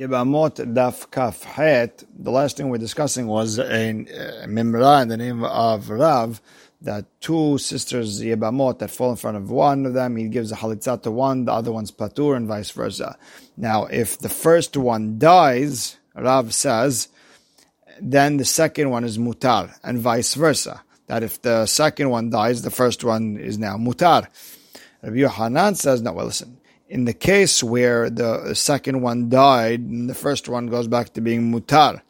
Yibamot Daf. The last thing we're discussing was in uh, Mimra in the name of Rav that two sisters Yebamot that fall in front of one of them, he gives a halitzah to one, the other one's patur, and vice versa. Now, if the first one dies, Rav says, then the second one is mutar, and vice versa. That if the second one dies, the first one is now mutar. Rabbi Yohanan says, no, well, listen in the case where the second one died the first one goes back to being mutar.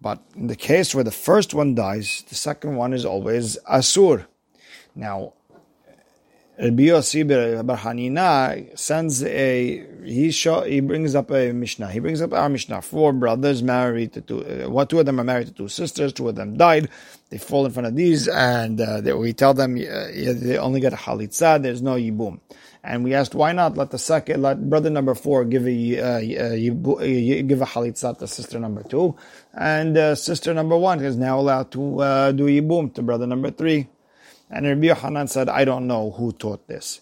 But in the case where the first one dies, the second one is always asur. Now, Rabbi Yossi Bar Hanina sends a he show, he brings up a Mishnah. He brings up our Mishnah. Four brothers married to two. Uh, what two of them are married to two sisters. Two of them died. They fall in front of these, and uh, they, we tell them uh, they only get a halitza. There's no yibum. And we asked why not let the second, let brother number four give a uh, uh, give a halitza to sister number two, and uh, sister number one is now allowed to uh, do yibum to brother number three. And Rabbi Yohanan said, I don't know who taught this.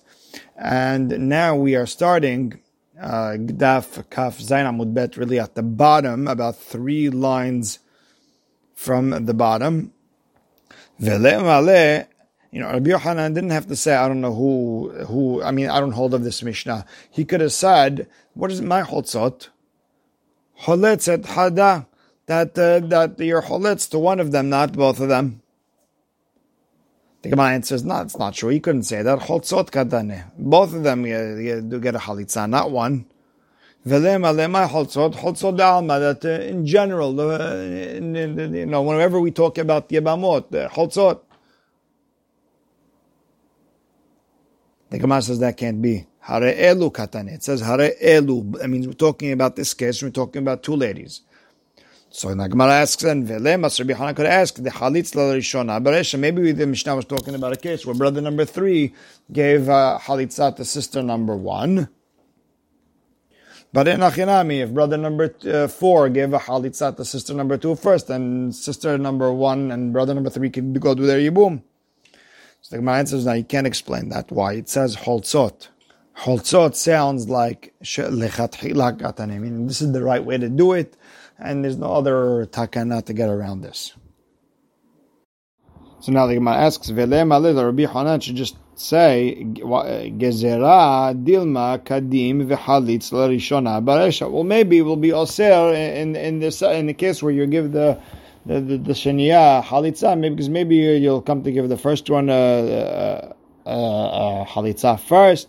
And now we are starting uh, Gdaf Kaf Zain Amud Bet really at the bottom, about three lines from the bottom. Vele you know, Rabbi Yohanan didn't have to say, I don't know who, who, I mean, I don't hold of this Mishnah. He could have said, what is my chotzot? Choletzet hada, that, uh, that you're choletz to one of them, not both of them. The Gemara answers, no, it's not true. He couldn't say that. Chotzot kadane. Both of them do get a halitza, not one. Velema lema chotzot, chotzot alma, that uh, in general, uh, you know, whenever we talk about yebamot, uh, chotzot, the Gemara says that can't be. Hare elu katane. It says hare elu. I mean, we're talking about this case, we're talking about two ladies. So the Gemara asks and Velemas Rabbi Hanan could ask the Halitz Rishona. Baresha, maybe the Mishnah was talking about a case where brother number three gave uh, Halitzat to sister number one. But in Achinami, if brother number uh, four gave a Halitzat to sister number two first, then sister number one and brother number three could go do their Yibum. So the Gemara answers, now you can't explain that. Why? It says Holtzot. Holtzot sounds like Lechatchila I mean, this is the right way to do it and there's no other takana to get around this. So now the Gemara asks, "Vele Rabbi Hanan should just say gezerah dilma kadim v'halitz larishona baresha." Well, maybe it will be oser in in this in the case where you give the the the, the shenia halitza, maybe because maybe you'll come to give the first one a, a, a, a halitza first,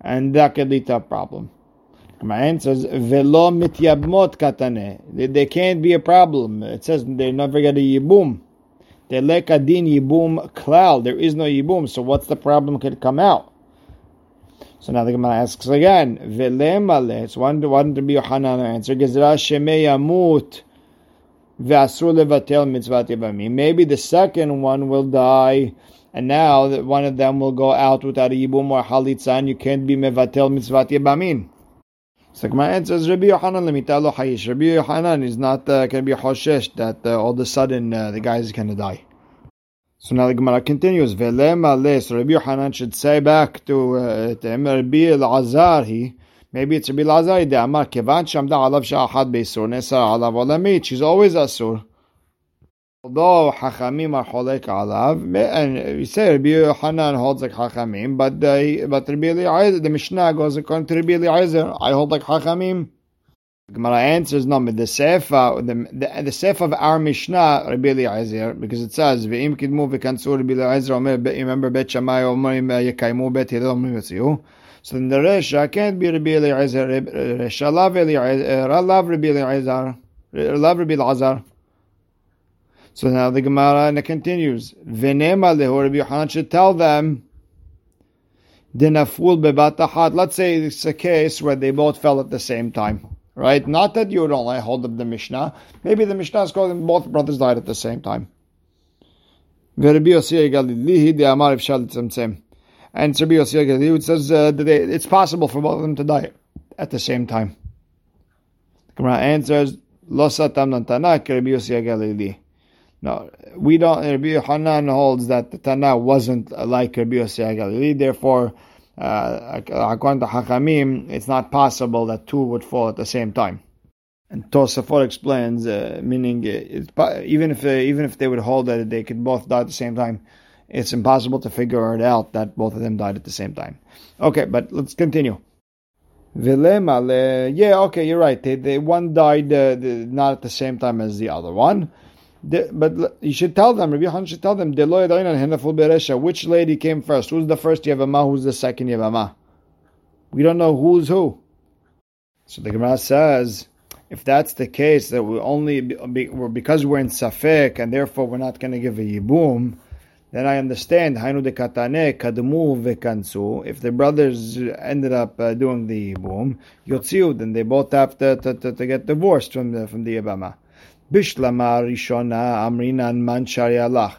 and that could lead to a problem. Ramayan says, Velo mityabmot katane. There can't be a problem. It says they never get a yibum. Delekadin yibum klal. There is no yibum, so what's the problem could come out? So now the Gemara asks again, Velemale. It's one to one to be Yohanan answer. Gezra sheme yamut ve'asur levatel mitzvat yabamim. Maybe the second one will die, and now that one of them will go out without a yibum or halitza, and you can't be mevatel mitzvat yabamim. So answer is Rabbi Yohanan lemitalo hayish. Rabbi Yohanan is not uh, going to be hoshesh that uh, all of a sudden uh, the guy is going to die. So now the Gemara continues. So Rabbi Yohanan should say back to uh, him, Rabbi Azar Maybe it's Rabbi Lazar. De Amar kevan shamda alav sha'achad beisur nesa alav olamit. She's always asur. Although Hachamim are cholek alav, and we say Rabbi Hanan holds like Hachamim, but the but Rabbi Eliezer, the Mishnah goes according to Rabbi Eliezer. I hold like Hachamim. Gemara answers no, but the sefer the the, the sefer of our Mishnah Rabbi Eliezer because it says ve'im kidmu v'kansu Rabbi Eliezer omer remember Bet Shammai omerim yekaimu Bet Hillel omerim yotziu. So then the Resha can't be Rabbi Eliezer. Resha love Eliezer. Love Rabbi Eliezer. Love Rabbi Eliezer. So now the Gemara and it continues. Venema lehu Rabbi Yohanan should tell them. Dinaful bebatachat. Let's say it's a case where they both fell at the same time. Right? Not that you only hold up the Mishnah. Maybe the Mishnah is calling both brothers died at the same time. And Rabbi Yossi Galili says uh, that they, it's possible for both of them to die at the same time. The Gemara answers, Lo satam nantanak Rabbi Yossi Galili. No, we don't. Rabbi Hanan holds that the Tana wasn't like Rabbi Yossi Galili. Therefore, uh, according to Hachamim, it's not possible that two would fall at the same time. And Tosafot explains, uh, meaning uh, even if uh, even if they would hold that they could both die at the same time, it's impossible to figure it out that both of them died at the same time. Okay, but let's continue. Yeah, okay, you're right. They, they one died uh, not at the same time as the other one. The, but you should tell them, Rabbi Han should tell them, which lady came first? Who's the first Yavama? Who's the second Yavama? We don't know who's who. So the Gemara says, if that's the case, that we only because we're in Safek and therefore we're not going to give a Yibum, then I understand. Hainu de. If the brothers ended up uh, doing the Yibum, yotziu, then they both have to, to, to, to get divorced from the from the Yabama. Rishona Amrinan.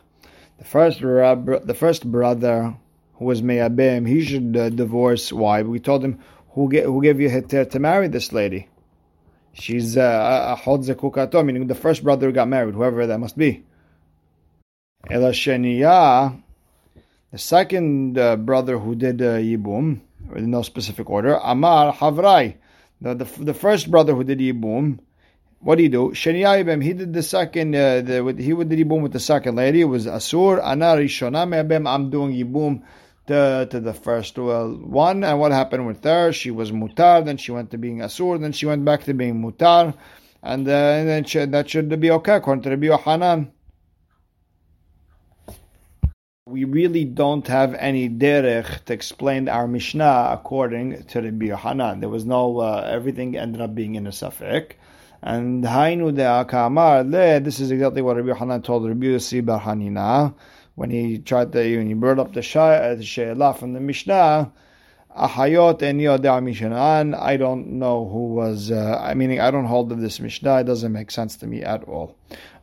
The first the first brother who was Me'abim, he should uh, divorce. Why? We told him who get, who gave you heter to marry this lady. She's uh, a uh, meaning the first brother who got married, whoever that must be. Elasheniya, the second uh, brother who did uh, Yibum, in no specific order, Amar Havrai, the, the, the first brother who did Yibum, what did he do? Sheniyayibem, he did the second, uh, the, he did Yibum with the second lady. It was Asur, Anar Rishona Me'abem, I'm doing Yibum to, to the first one. And what happened with her? She was Mutar, then she went to being Asur, then she went back to being Mutar. And, uh, and then she, that should be okay, according to Rabbi Yohanan. We really don't have any derech to explain our Mishnah according to Rabbi Yohanan. There was no, uh, everything ended up being in a safek. And Hainu de Akamar, this is exactly what Rabbi Hanan told Rabbi Yossi Bar Hanina when he tried to, when he brought up the She'elah from the Mishnah. Ahayot en Mishanan. I don't know who was, uh, I mean, I don't hold of this Mishnah. It doesn't make sense to me at all.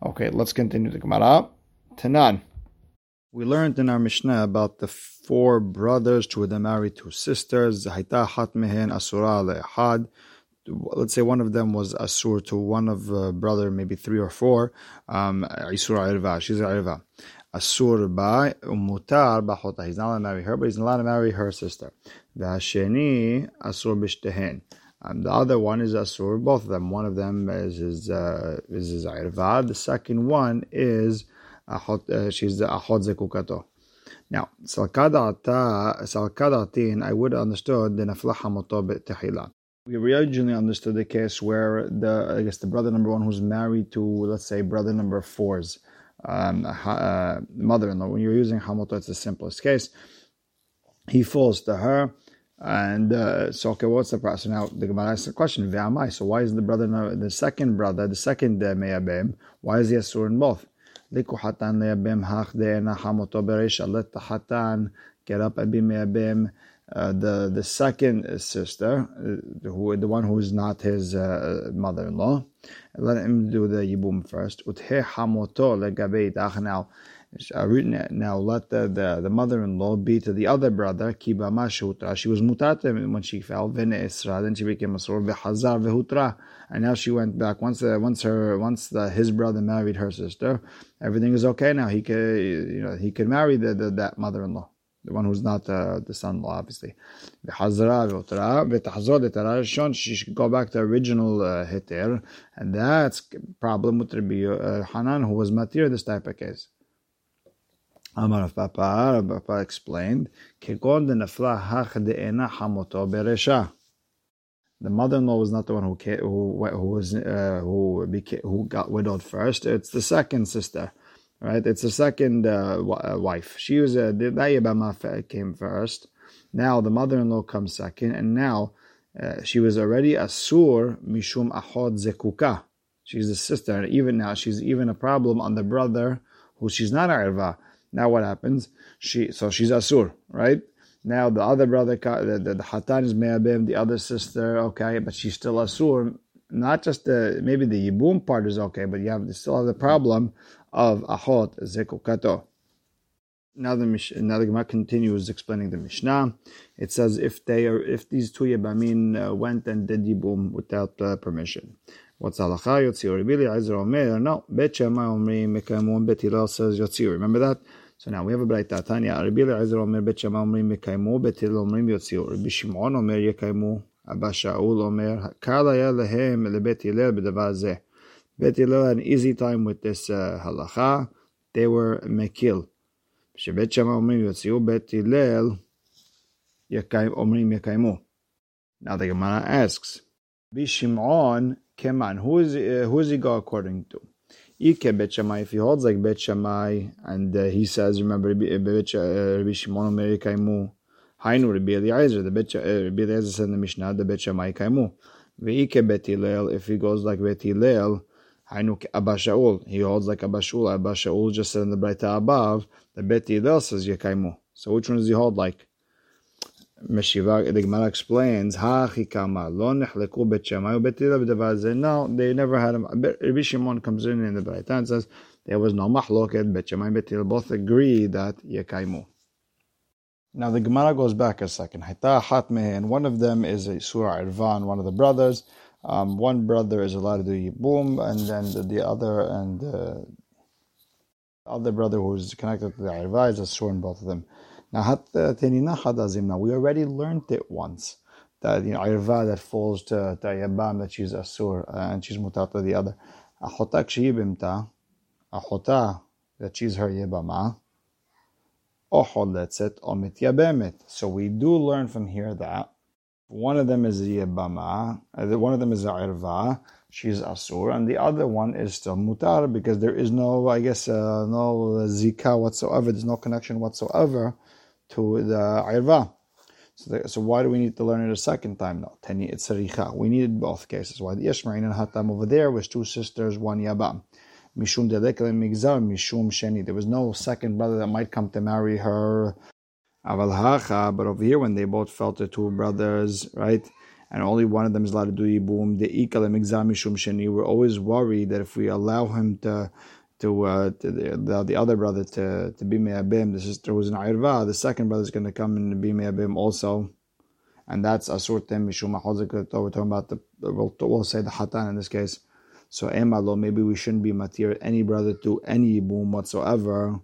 Okay, let's continue the Gemara. Tanan. We learned in our Mishnah about the four brothers, of them married two sisters. Zahaita hat mehen asura le'ahad let's say one of them was asur to one of uh, brother, maybe three or four, um, isur irva, she's irva. Asur ba umutar bachota. He's not allowed to marry her, but he's allowed to marry her sister. V'hasheni asur bishtehen. Um, the other one is asur. Both of them. One of them is his uh, is his irva. The second one is ahot. Uh, she's the ahot zekukato. Now, salkadatin, I would have understood the naflaha moto tehila. We originally understood the case where the I guess the brother number one who's married to let's say brother number four's um, uh, mother-in-law. When you're using hamoto, it's the simplest case. He falls to her, and uh, so okay, what's the process? Now the Gemara asks the question: Ve'amai. So why is the brother, the second brother, the second uh, meyabem? Why is he asur in both? Beresha. Let the hatan get up and be meyabem uh, the the second sister, uh, who the one who is not his uh, mother-in-law, let him do the yibum first. Now, now let the, the, the mother-in-law be to the other brother. Kiba mashutra. She was mutata when she fell. Then she became a sort of vehazar vehutra. And now she went back. Once the, once her once the, his brother married her sister, everything is okay now. He could you know he could marry the, the that mother-in-law the one who's not uh, the son-in-law, obviously. She should go back to original uh, heter, and that's problem with Rabbi uh, Hanan, who was matir this type of case. Amar of Papa, Papa explained, The mother-in-law was not the one who who who was uh, who became, who got widowed first. It's the second sister right? It's the second uh, uh, wife. She was a the Yabama came first. Now the mother-in-law comes second, and now uh, she was already a sur mishum ahod zekuka. She's a sister, and even now she's even a problem on the brother who she's not arva. Now what happens? She so she's asur, right? Now the other brother, the, the, the hatan is me'abim, the other sister, okay, but she's still asur. Not just the maybe the yibum part is okay, but you have you still have the problem of Ahot Zekukato. Now the Mish- now the Gemara continues explaining the Mishnah. It says if they are if these two Yabamin uh, went and did Yibum without uh, permission. What's halacha? Yotziur. Rabbi Eliezer Omer. No. Bet Shammai Omri Mekamun Bet Hillel says Yotziur. Remember that? So now we have a Braita Tanya. Rabbi Eliezer Omer Bet Shammai Omrim Yekaimu, Bet Hillel Omrim Yotziu. Rabbi Shimon Omer Yekaimu, אבא שאול אומר, קל היה להם לבית הלל בדבר זה. בית הלל had an easy time with this uh, הלכה, they were מקיל. כשבית שמא אומרים יוציאו בית הלל, יקיים, אומרים יקיימו. Now the Gemara asks, בשמעון כמן, who is, uh, who is he go according to? Ike Bet Shammai, if he holds like Bet Shammai and uh, he says, remember, Rabbi uh, Shimon Omer Eliezer, the Bet uh, Rabbi Eliezer said in the Mishnah, the Kaimu. Ve'ike Bet Hillel, if he goes like Bet Hillel, Hainu Abba Shaul, he holds like Abba Shaul. Abba Shaul just said in the Braita above, the Bet Hillel says Yekaimu. So which one does he hold like? Meshiva, the Gemara explains, Ha chikama, lo nechleku bet Shammai bet Hillel No, they never had him. Rabbi Shimon comes in in the Braita and says, there was no mahloket, bet Shammai bet Hillel both agree that Yekaimu. Now the Gemara goes back a second. And one of them is a Surah Irvan, one of the brothers. Um, one brother is allowed to do yibum, and then the, the other and the other brother who's connected to the Irva is a sworn both of them. Now, now we already learned it once that you know Irva that falls to, to Yabam that she's Asur uh, and she's mutata the other. Ahota that she's her yabemet. So we do learn from here that one of them is Yabama, uh, one of them is Irva, she's Asur, and the other one is still Mutar because there is no, I guess, uh, no Zika whatsoever, there's no connection whatsoever to the Irva. So, the, so why do we need to learn it a second time? No, Teni it's. We needed both cases. Why the Yishmarin and Hatam over there was two sisters, one Yabam. Mishum Migzar, Mishum Sheni. There was no second brother that might come to marry her. Aval Hacha, but over here when they both felt the two brothers, right? And only one of them is allowed to do Yibum, the Ikal Migzar Mishum Sheni. We're always worried that if we allow him to to, uh, to the, the, other brother to, to be Me'abim, the sister who's in Irva, the second brother is going to come and be Me'abim also. And that's Asur Tem Mishum We're talking about the, we'll, we'll say the Hatan in this case. So Emalo, maybe we shouldn't be Matir any brother to any boom whatsoever.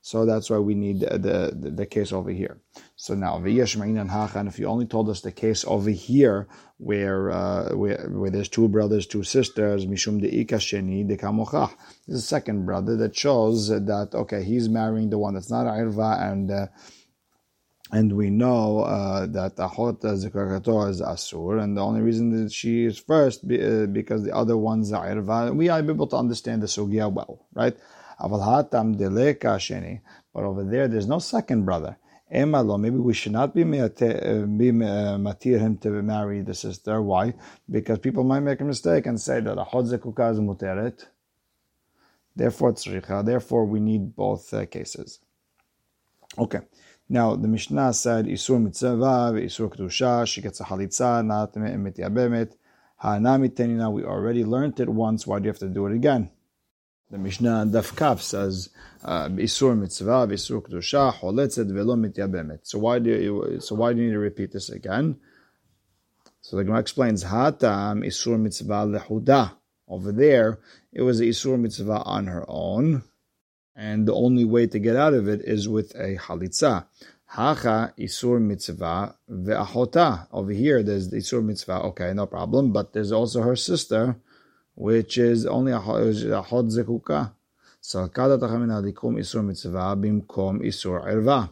So that's why we need the, the, the case over here. So now, and if you only told us the case over here, where uh, where, where there's two brothers, two sisters, mishum de ikasheni de kamochach. This is the second brother that shows that okay, he's marrying the one that's not irva, and uh, and we know uh, that Ahot Zikrakato is Asur, and the only reason that she is first be, uh, because the other ones are Irva. We are able to understand the Sugya well, right? But over there, there's no second brother. Emalo, maybe we should not be, be matir him to marry the sister. Why? Because people might make a mistake and say that Ahot zekuka is muteret. Therefore, tzricha. Therefore, we need both uh, cases. Okay. Now, the Mishnah said, Isur mitzvah, Isur kedusha, she gets a halitza, not mityabemet. Ha'anami tenina, we already learned it once, why do you have to do it again? The Mishnah Daf Kaf says uh, Isur mitzvah, Isur kedusha, holetzet velo mityabemet. So why do you so why do you need to repeat this again? So the Gemara explains Hatam Isur mitzvah lehuda. Over there, it was Isur mitzvah on her own, and the only way to get out of it is with a halitza. Hacha Isur mitzvah ve'ahota. Over here, there's the Isur mitzvah. Okay, no problem. But there's also her sister which is only a hot zekuka. So kada tachamina likum isur mitzvah bimkom isur irva.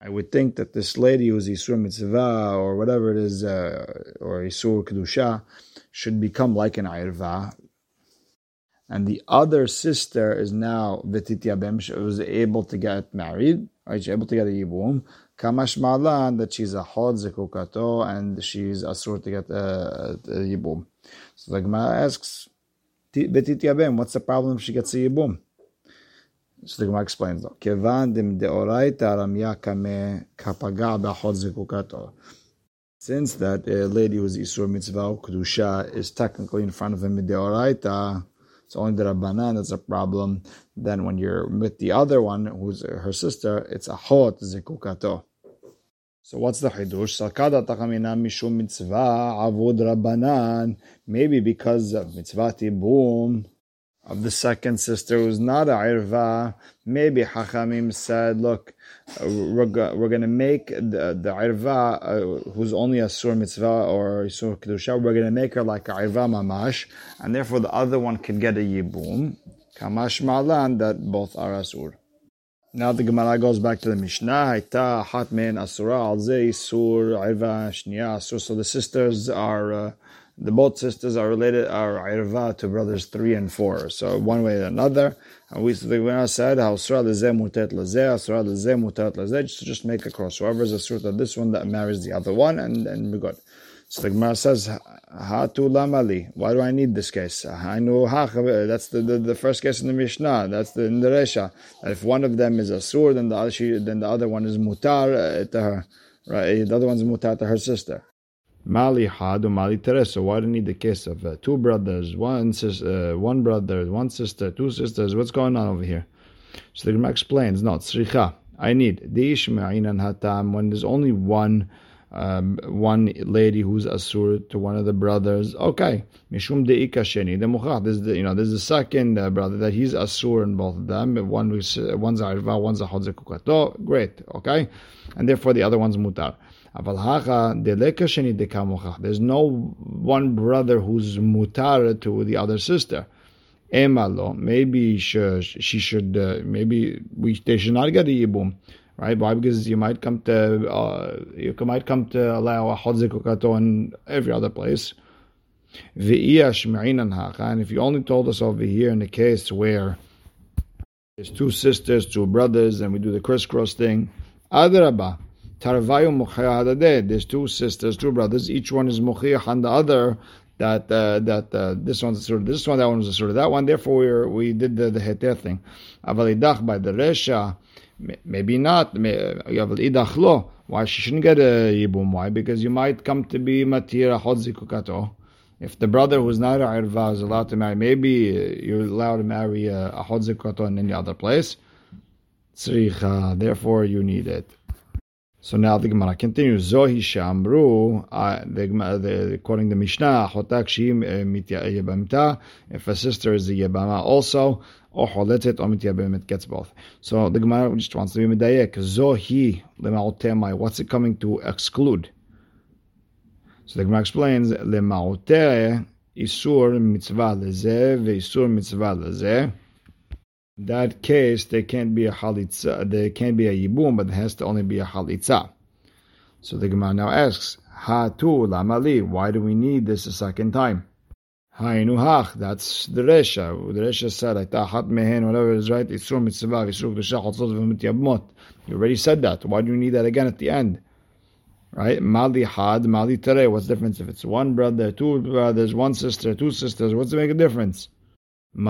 I would think that this lady who's isur mitzvah or whatever it is, uh, or isur kedusha, should become like an irva. And the other sister is now Vititya Bem, she was able to get married, right? She's able to get a yibum. Kamash Malan, that she's a hod zekukato, and she's asur to get a, a yibum. So the Gemara asks, Betit Yabem, what's the problem if she gets a Yibum? So the Gemara explains, Kevan dim deoraita ramya kame kapaga b'achot zekukato. Since that lady was Isur Mitzvah Kedusha is technically in front of him deoraita, it's only the Rabbanan that's a problem. Then when you're with the other one, who's her sister, it's a hot zekukato. So what's the chidush? Sakada takamina mishum mitzvah avud rabbanan. Maybe because of mitzvah tibum, of the second sister who's not a irva, maybe Hachamim said, look, we're, go- we're going to make the, the irva uh, who's only a sur mitzvah or sur kedusha, we're going to make her like a irva mamash, and therefore the other one can get a yibum. Kamash malan that both are asur. Now the Gemara goes back to the Mishnah. Haita hat men asura al sur irva shniya asur. So the sisters are. Uh, the both sisters are related are irva to brothers three and four. So one way or another. And we the Gemara said how surah lezeh mutet mutet. Just just make a cross. Whoever is a surah this one that marries the other one, and and we're good. So the Gemara says, Hatu lamali. Why do I need this case? I know That's the, the, the, first case in the Mishnah. That's the in the Resha. That if one of them is a sur, then the other she, then the other one is mutar uh, to her. Right? The other one's mutar to her sister. Mali had or mali teres. So why do you need the case of uh, two brothers, one sister, uh, one brother, one sister, two sisters? What's going on over here? So the Gemara explains, no, tzricha. I need the ishma'in hatam when there's only one. Um, one lady who's asur to one of the brothers. Okay, mishum deika sheni the muchach. This is the you know this is the second uh, brother that he's asur in both of them. One uh, one's arva, one's a kukato. Great, okay, and therefore the other one's mutar. There's no one brother who's mutar to the other sister. Emalo, maybe she, she should, uh, maybe we, they should not get a yibum, right? Why? Because you might come to, uh, you might come to allow a chodzik in every other place. And if you only told us over here in the case where there's two sisters, two brothers, and we do the crisscross thing, adrabah There's two sisters, two brothers. Each one is mukhiyah on the other. That uh, that uh, this one's a of this one, that one was a of that one. Therefore, we we did the, the heter thing. Avalidach by the resha, maybe not. Why she shouldn't get a yibum? Why? Because you might come to be matira hodzikukato. If the brother who's not a irva is allowed to marry, maybe you're allowed to marry a, a hodzikukato in any other place. Tzricha. Therefore, you need it. So now the Gemara continues. Zohi shamru, the, according to Mishnah, shi eh, eh, yebamta. If a sister is a yebama also, or choletet or mityabemet gets both. So the Gemara just wants to be medayek. Zohi lemaotemai. What's it coming to exclude? So the Gemara explains lemaotere isur mitzvah lezeh veisur mitzvah lezeh that case there can't be a halitza, there can't be a yibum, but there has to only be a halitza. So the Gemara now asks, Ha tu lamali, why do we need this a second time? Hainu hach, that's the Resha. The Resha said, hat mehen, whatever is right, isur mitzvah, isur k'dusha, chotzot v'mityabmot. You already said that. Why do you need that again at the end? Right? Mali had, mali tere. What's the difference if it's one brother, two brothers, one sister, two sisters? What's the make a difference? We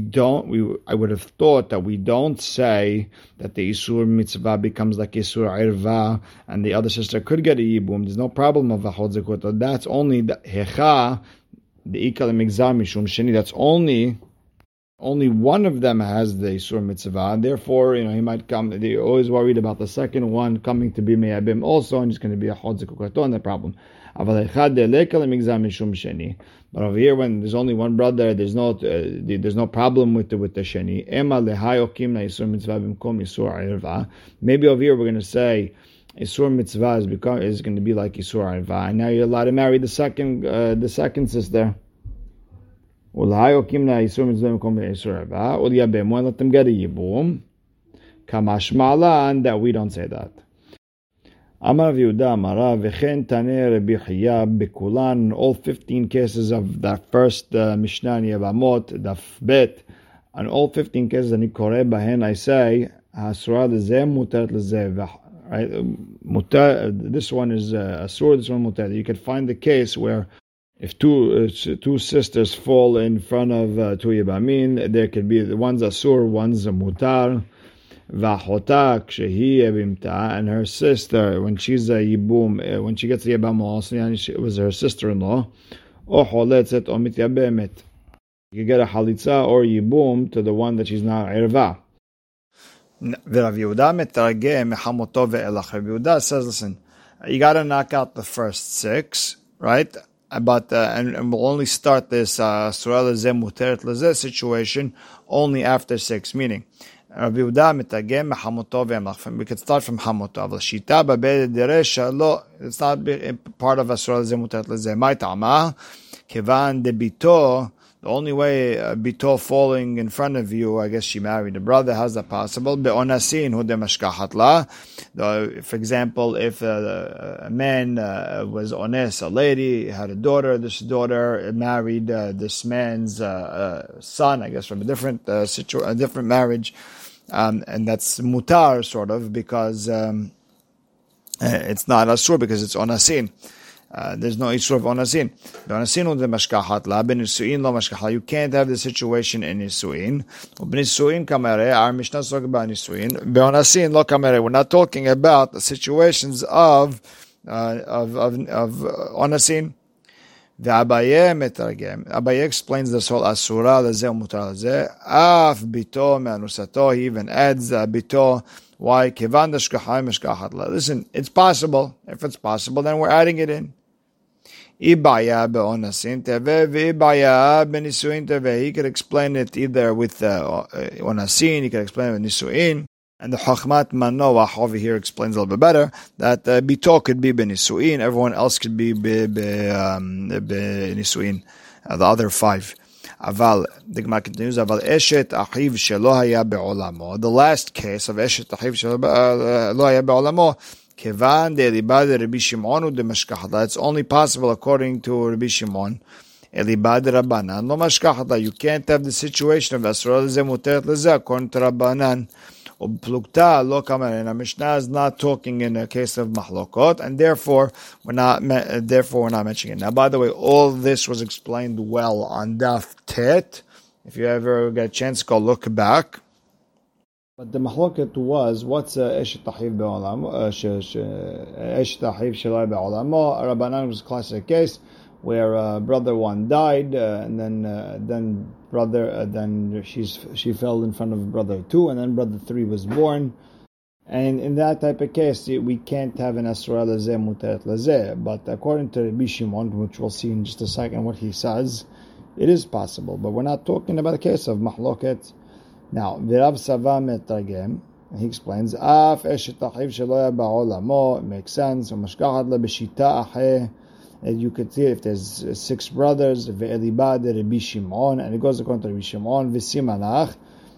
don't. We I would have thought that we don't say that the isur mitzvah becomes like isur irva, and the other sister could get a yibum. There's no problem of a hodzekut. That's only the hecha, the ikal migzar mishum sheni. That's only only one of them has the Isur Mitzvah, and therefore, you know, he might come, they're always worried about the second one coming to be Me'abim also, and it's going to be a Chodzik Ukaton, the problem. But over here, when there's only one brother, there's no uh, there's no problem with the with the sheni. Maybe over here we're going to say Isur mitzvah is, become, is going to be like Isur irva, and now you're allowed to marry the second uh, the second sister. And Let them get a yibum. Kamashmalan that we don't say that. Amar Yehuda Amara Rabbi bekulan. All fifteen cases of that first uh, Mishnah Yevamot daf bet, and all fifteen cases ani kore bahen I say hasura lezeh mutar lezeh. Right, mutar. This one is uh, asur. This one mutar. You can find the case where if two uh, two sisters fall in front of uh, two yibamin, there could be the one's asur, one's mutar. Vahota kshehi and her sister when she's a yibum, uh, when she gets a yibam also, it was her sister-in-law. Or choletzet or mityabemet. You get a halitza or yibum to the one that she's not irva. ורב יהודה מתרגם מחמותו ואילך. Rabbi Yehuda says, listen, you got to knock out the first six, right? but uh, and, and, we'll only start this uh, surah lezeh muteret lezeh situation only after six, meaning. Rabbi Yehuda mitagem mechamoto ve'amach. We could start from hamoto. Avol shita babed deresha lo. It's not part of asura lezeh mutat tama kevan debito. The only way uh, bito falling in front of you, I guess she married a brother. How's that possible? Be'onasin hu demashkahat la. For example, if uh, a man uh, was ones, a lady had a daughter, this daughter married uh, this man's uh, uh, son, I guess from a different situation, a different marriage um, and that's mutar sort of because um, uh, it's not asur because it's onasin. Uh, there's no issue of onasin. Onasin the mashkahat la benisuin lo mashkahat. You can't have the situation in nisuin. Benisuin kamere. Our Mishnah is talking about nisuin. Beonasin lo kamere. We're not talking about the situations of uh, of of, of uh, onasin. Abaye metargem. Abaye explains this whole asura lezeh mutar lezeh. Af bito me'anusato. He even adds uh, bito why? Listen, it's possible. If it's possible, then we're adding it in. Ibaya be'onasin teve v'ibaya benisuin teve. He could explain it either with uh, onasin, he could explain it with nisuin. And the Chachmat Manoach over here explains a little bit better that uh, Bito could be benisuin, everyone else could be benisuin, uh, the other five. Aval, the Gemara continues, Aval Eshet Achiv Shelo Haya Be'olamo. The last case of Eshet Achiv Shelo Haya Be'olamo, Kevan de Elibad Rabbi Shimon de Mashkahada. It's only possible according to Rabbi Shimon. Elibad Rabbanan. No Mashkahada. You can't have the situation of Asra Leze Muteret Leze according to Rabbanan. Plukta lo. And Mishnah is not talking in a case of mahlokot, and therefore we're not uh, therefore we're not mentioning it. Now, by the way, all this was explained well on Daf Tet. If you ever get a chance, go look back. But the mahloket was what's uh, esh tahiv be'olam, uh, esh tahiv shalai be'olam. Rabbanan was a classic case where uh, brother one died, uh, and then uh, then brother uh, then she's she fell in front of brother two, and then brother three was born. And in that type of case, we can't have an Asra lazeh muteret lazeh. But according to Rabbi Shimon, which we'll see in just a second what he says, it is possible. But we're not talking about a case of mahloket. Now, Virav Safra metragem, he explains, Af eshet tachiv shelo ba'olamo, it makes sense, and you could see if there's six brothers, Ve'elibad, Rabbi Shimon, and it goes according to Rabbi Shimon, V'simanach,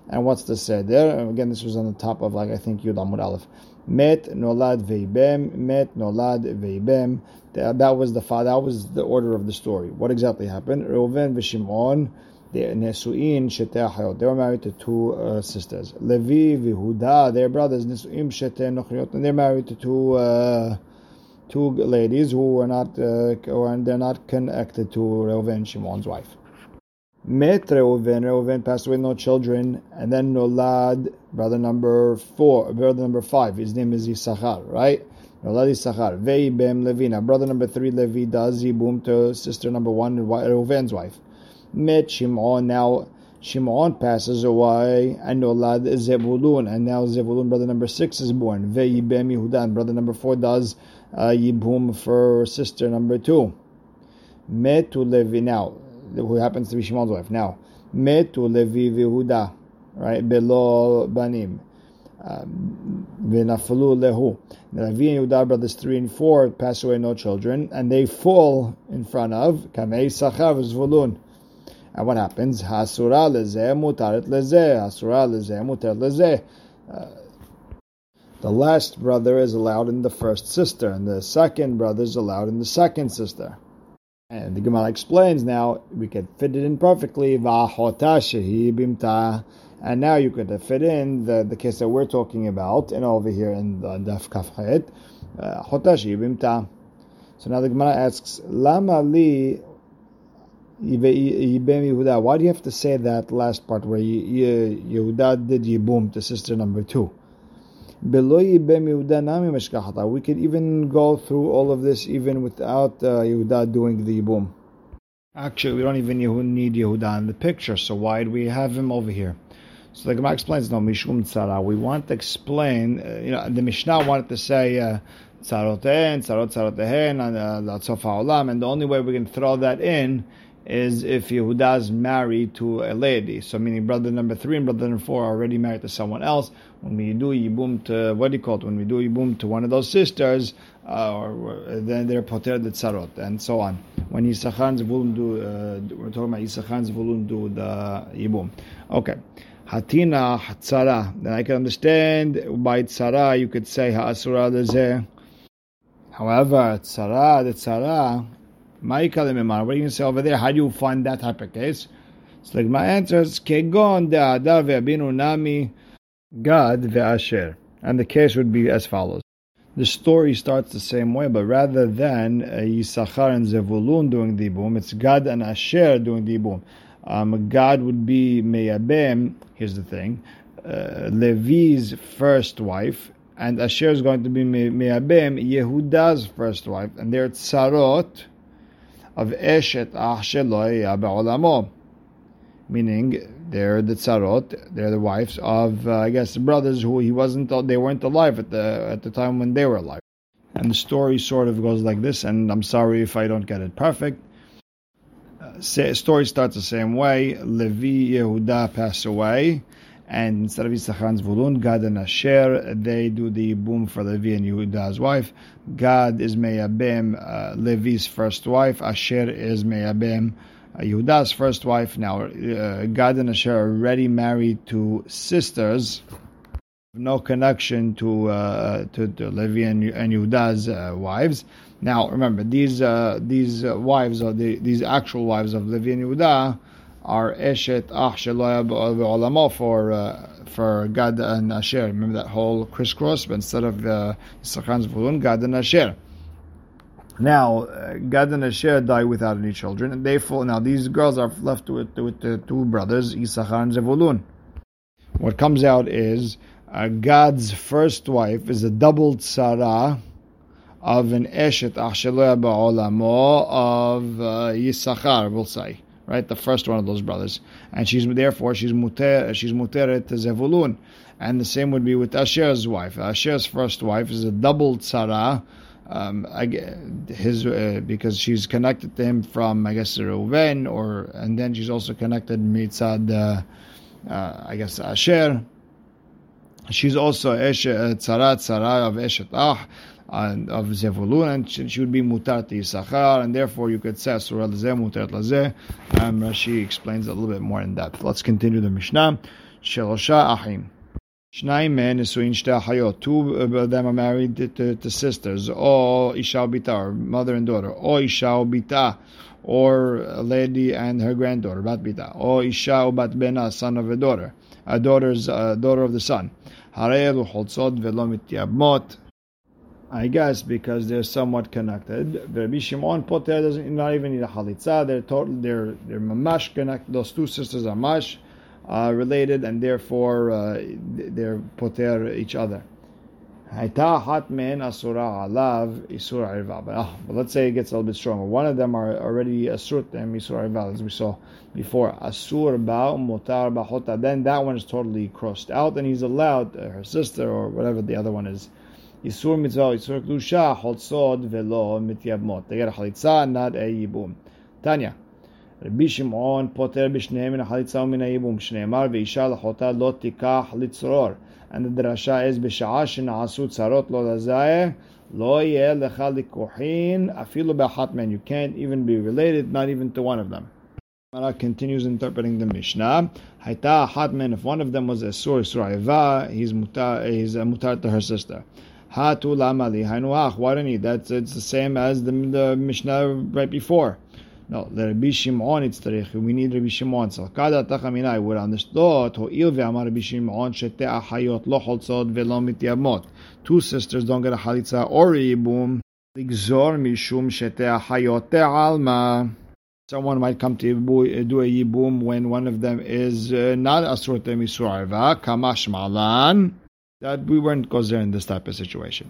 and what's the seder? Again, this was on the top of like I think Yud Amud Aleph. Met nolad veibem, met nolad veibem. That was the father, that was the order of the story. What exactly happened? Reuven v'Shimon, the nesuin shetei They were married to two uh, sisters. Levi v'Huda, their brothers nesuim shetei nochriot, and they're married to two. Uh, two ladies who were not, uh, they're not connected to Reuven, Shimon's wife. Met Reuven, Reuven passed away, no children, and then Nolad, brother number four, brother number five, his name is Issachar, right? Nolad Issachar, Veibem Levina, brother number three, Levi, does Yibum to sister number one, Reuven's wife. Met Shimon, now Shimon passes away, and Nolad Zebulun, and now Zebulun, brother number six, is born. Veibem Yehudan, brother number four, does uh, Yibum for sister number two. Metu Levi now, who happens to be Shimon's wife. Now, Metu Levi Vihuda, right? Below Banim. Um, V'naflu lehu. Levi and Yehuda, brothers three and four, pass away, no children, and they fall in front of Kamei Sachar Zvulun. And what happens? Hasura lezeh mutaret lezeh. Hasura lezeh mutaret lezeh. The last brother is allowed in the first sister, and the second brother is allowed in the second sister. And the Gemara explains now we could fit it in perfectly. And now you could fit in the, the case that we're talking about, and over here in the Daf Kafhet, uh, So now the Gemara asks, Lama li Yehuda. Why do you have to say that last part where Yehuda did Yibum to sister number two? We could even go through all of this even without uh, Yehuda doing the Yibum. Actually, we don't even need Yehuda in the picture, so why do we have him over here? So the Gemara explains, no, Mishum Tzara. We want to explain, uh, you know, the Mishnah wanted to say uh, Tzarotehen, Tzarot Tzarotehen, Latzof Ha'olam, and the only way we can throw that in is if Yehuda is married to a lady. So meaning brother number three and brother number four are already married to someone else. When we do Yibum to, what do you call it? When we do Yibum to one of those sisters, uh, or, then they're poter the tzarot, and so on. When Yisachar and Zvulun do, uh, we're talking about Yisachar and Zvulun do the Yibum. Okay. Hatina tzara. Then I can understand by tzara you could say ha'asura. However, tzara, the tzara, what are you going to say over there? How do you find that type of case? So like my answer is kegon de'adar ve'abinu nami Gad ve'asher. And the case would be as follows. The story starts the same way, but rather than uh, Yisachar and Zevulun doing the boom, it's Gad and Asher doing the boom. Um, Gad would be Meyabem, here's the thing, uh, Levi's first wife, and Asher is going to be Meyabem, Yehuda's first wife, and they're Tzarot, of Eshet Ach Be'olamo. Meaning, they're the tzarot, they're the wives of, uh, I guess, the brothers who he wasn't, they weren't alive at the at the time when they were alive. And the story sort of goes like this, and I'm sorry if I don't get it perfect. Uh, story starts the same way. Levi Yehuda passed away, and instead of Yisachar Zvulun, Gad and Asher, they do the boom for Levi and Yehuda's wife. Gad is Meyabim, uh, Levi's first wife. Asher is Meyabim, uh, Yehuda's first wife. Now, uh, Gad and Asher are already married to sisters, no connection to uh, to, to Levi and, and Yehuda's uh, wives. Now, remember these uh, these uh, wives are the these actual wives of Levi and Yehuda are Eshet Ach for uh, for Gad and Asher. Remember that whole crisscross, but instead of uh, Yisachar Zvulun, Gad and Asher. Now, uh, Gad and Asher die without any children, and they fall. Now, these girls are left with, with the two brothers, Issachar and Zevulun. What comes out is uh, Gad's first wife is a double tzara of an Eshet Achsheloya Ba'olamo of uh, Yisachar, we'll say right? The first one of those brothers, and she's therefore she's muter she's muteret to Zevulun, and the same would be with Asher's wife. Asher's first wife is a double tzara. Um, his uh, because she's connected to him from I guess Reuven or and then she's also connected mitzad uh, uh, I guess Asher. She's also Eshet uh, tzara tzara of Eshet Ah and of Zevulun, and she would be mutar to Yisachar, and therefore you could say Surah Lazeh, mutar Lazeh. And Rashi explains a little bit more in depth. Let's continue the Mishnah. Shelosha Achim. Shnai men nisuin shte achayot. Two of them are married to, to, to sisters, or isha bita, or mother and daughter, or isha bita, or a lady and her granddaughter, bat bita, or isha bat bena, son of a daughter, a daughter's daughter of the son. Harei luchotzot velo mityabmot. I guess because they're somewhat connected. Rabbi Shimon Poter doesn't not even need a halitza. They're total. They're they're mamash connected. Those two sisters are mash uh, related, and therefore uh, they're poter each other. Men asura alav irva. But let's say it gets a little bit stronger. One of them are already asur them isur irva, as we saw before. Asur ba motar bahota. Then that one is totally crossed out, and he's allowed uh, her sister or whatever the other one is Yisur mitzvah, Yisur klusha, chotzod velo mityabmot. They get a chalitza, not a yibum. Tanya. Rabbi Shimon poter b'shneim min ha-chalitza min ha-yibum. Shneimar v'isha l'chota lo litzror. And the drasha is b'sha'a sh'na'asu tzarot lo lazae. Lo ye lecha likuhin afilu b'achat. You can't even be related, not even to one of them. Marak continues interpreting the Mishnah. Haita hatman, if one of them was a sur, sur he's mutar, he's uh, mutar to her sister. Hatu lamali hainuach. Why don't you? That's it's the same as the, the Mishnah right before. No, the Rabbi Shimon it's tarich. We need Rabbi Shimon. So kada tachaminai would understood. Ho'il ve'amar Rabbi Shimon shete achayot lo cholzot ve'lo mityamot. Two sisters don't get a halitza or yibum. Ligzor mishum shete achayot te'alma. Someone might come to do a yibum when one of them is uh, not asur temisur kamash malan that we weren't gozer in this type of situation.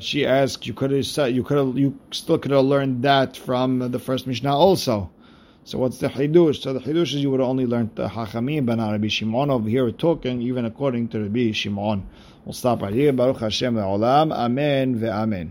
She asked, you could have said, you could have, you still could have learned that from the first Mishnah also. So what's the chidush? So the chidush is you would have only learned the hachamim, not Rabbi Shimon. Over here talking even according to Rabbi Shimon. We'll stop right here. Baruch Hashem le'olam. Amen ve'amen.